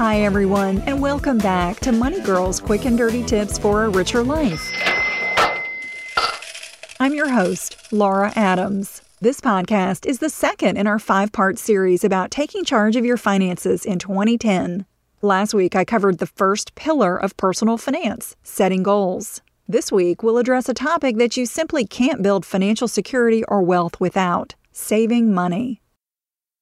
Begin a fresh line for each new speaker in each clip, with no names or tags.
Hi, everyone, and welcome back to Money Girls Quick and Dirty Tips for a Richer Life. I'm your host, Laura Adams. This podcast is the second in our five part series about taking charge of your finances in 2010. Last week, I covered the first pillar of personal finance setting goals. This week, we'll address a topic that you simply can't build financial security or wealth without saving money.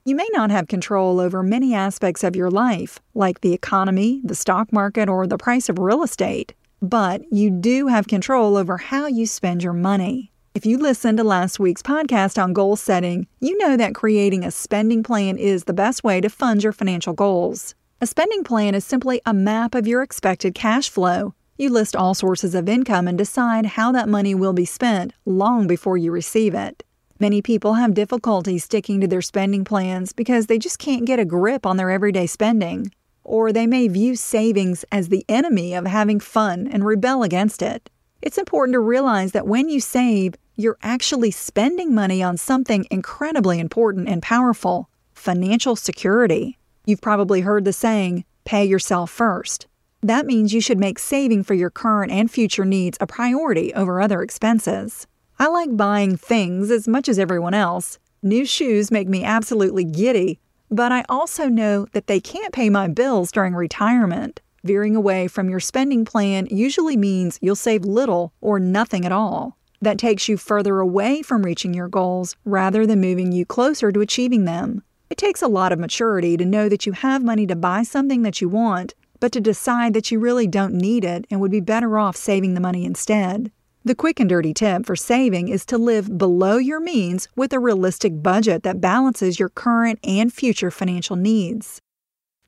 You may not have control over many aspects of your life, like the economy, the stock market, or the price of real estate, but you do have control over how you spend your money. If you listened to last week's podcast on goal setting, you know that creating a spending plan is the best way to fund your financial goals. A spending plan is simply a map of your expected cash flow. You list all sources of income and decide how that money will be spent long before you receive it. Many people have difficulty sticking to their spending plans because they just can't get a grip on their everyday spending. Or they may view savings as the enemy of having fun and rebel against it. It's important to realize that when you save, you're actually spending money on something incredibly important and powerful financial security. You've probably heard the saying, pay yourself first. That means you should make saving for your current and future needs a priority over other expenses. I like buying things as much as everyone else. New shoes make me absolutely giddy, but I also know that they can't pay my bills during retirement. Veering away from your spending plan usually means you'll save little or nothing at all. That takes you further away from reaching your goals rather than moving you closer to achieving them. It takes a lot of maturity to know that you have money to buy something that you want, but to decide that you really don't need it and would be better off saving the money instead. The quick and dirty tip for saving is to live below your means with a realistic budget that balances your current and future financial needs.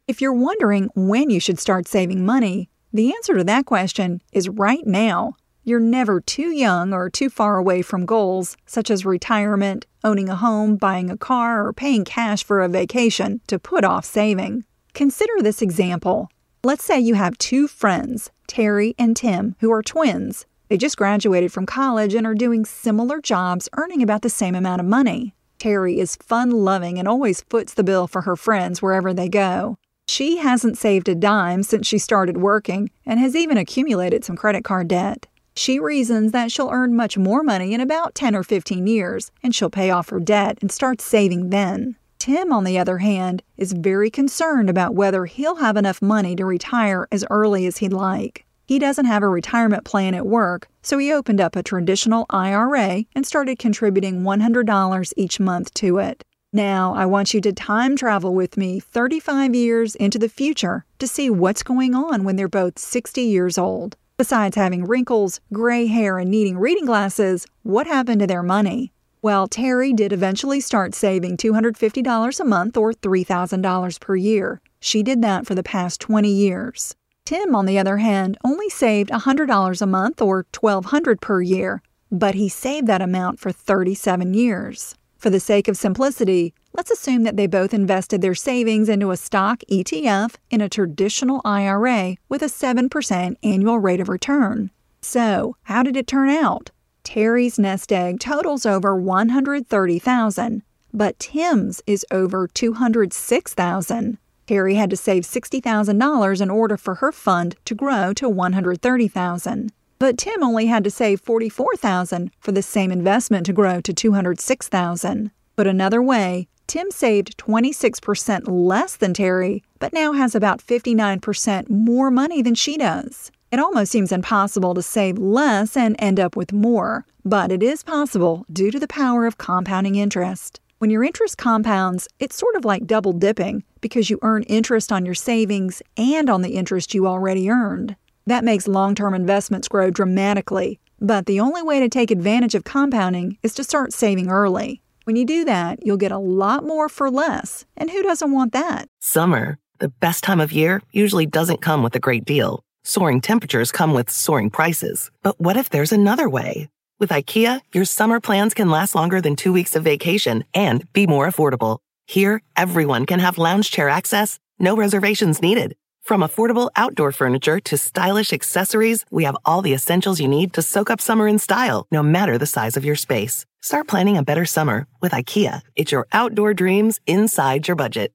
If you're wondering when you should start saving money, the answer to that question is right now. You're never too young or too far away from goals such as retirement, owning a home, buying a car, or paying cash for a vacation to put off saving. Consider this example. Let's say you have two friends, Terry and Tim, who are twins. They just graduated from college and are doing similar jobs, earning about the same amount of money. Terry is fun loving and always foots the bill for her friends wherever they go. She hasn't saved a dime since she started working and has even accumulated some credit card debt. She reasons that she'll earn much more money in about 10 or 15 years and she'll pay off her debt and start saving then. Tim, on the other hand, is very concerned about whether he'll have enough money to retire as early as he'd like. He doesn't have a retirement plan at work, so he opened up a traditional IRA and started contributing $100 each month to it. Now, I want you to time travel with me 35 years into the future to see what's going on when they're both 60 years old. Besides having wrinkles, gray hair, and needing reading glasses, what happened to their money? Well, Terry did eventually start saving $250 a month or $3,000 per year. She did that for the past 20 years. Tim, on the other hand, only saved $100 a month or $1,200 per year, but he saved that amount for 37 years. For the sake of simplicity, let's assume that they both invested their savings into a stock ETF in a traditional IRA with a 7% annual rate of return. So, how did it turn out? Terry's nest egg totals over 130,000, but Tim's is over 206,000. Terry had to save $60,000 in order for her fund to grow to 130,000. But Tim only had to save 44,000 for the same investment to grow to 206,000. But another way, Tim saved 26% less than Terry, but now has about 59% more money than she does. It almost seems impossible to save less and end up with more, but it is possible due to the power of compounding interest. When your interest compounds, it's sort of like double dipping because you earn interest on your savings and on the interest you already earned. That makes long term investments grow dramatically, but the only way to take advantage of compounding is to start saving early. When you do that, you'll get a lot more for less, and who doesn't want that?
Summer, the best time of year, usually doesn't come with a great deal. Soaring temperatures come with soaring prices. But what if there's another way? With IKEA, your summer plans can last longer than two weeks of vacation and be more affordable. Here, everyone can have lounge chair access, no reservations needed. From affordable outdoor furniture to stylish accessories, we have all the essentials you need to soak up summer in style, no matter the size of your space. Start planning a better summer with IKEA. It's your outdoor dreams inside your budget.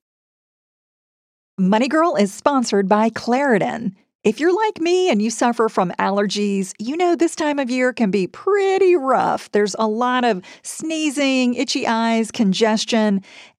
Money Girl is sponsored by Claritin. If you're like me and you suffer from allergies, you know this time of year can be pretty rough. There's a lot of sneezing, itchy eyes, congestion,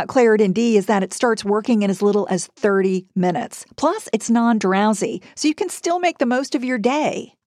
about Claritin D is that it starts working in as little as 30 minutes. Plus, it's non drowsy, so you can still make the most of your day.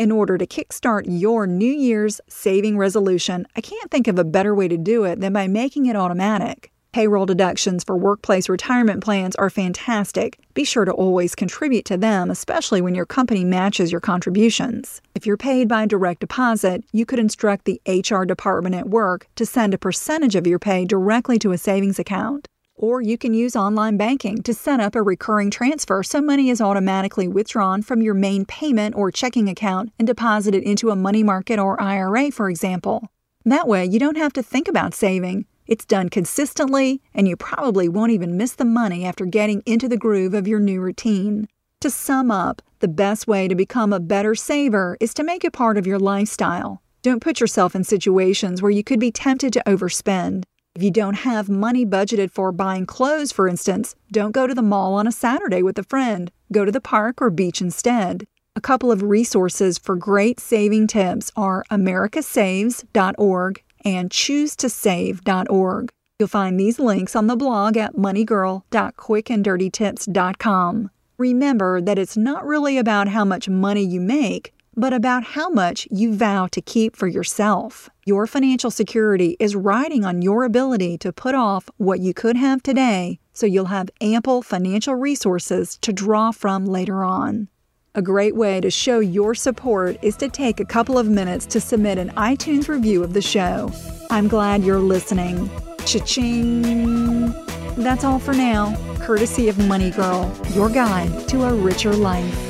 In order to kickstart your New Year's saving resolution, I can't think of a better way to do it than by making it automatic. Payroll deductions for workplace retirement plans are fantastic. Be sure to always contribute to them, especially when your company matches your contributions. If you're paid by direct deposit, you could instruct the HR department at work to send a percentage of your pay directly to a savings account. Or you can use online banking to set up a recurring transfer so money is automatically withdrawn from your main payment or checking account and deposited into a money market or IRA, for example. That way, you don't have to think about saving. It's done consistently, and you probably won't even miss the money after getting into the groove of your new routine. To sum up, the best way to become a better saver is to make it part of your lifestyle. Don't put yourself in situations where you could be tempted to overspend. If you don't have money budgeted for buying clothes, for instance, don't go to the mall on a Saturday with a friend. Go to the park or beach instead. A couple of resources for great saving tips are americasaves.org and choosetosave.org. You'll find these links on the blog at moneygirl.quickanddirtytips.com. Remember that it's not really about how much money you make, but about how much you vow to keep for yourself. Your financial security is riding on your ability to put off what you could have today so you'll have ample financial resources to draw from later on. A great way to show your support is to take a couple of minutes to submit an iTunes review of the show. I'm glad you're listening. Cha-ching! That's all for now, courtesy of Money Girl, your guide to a richer life.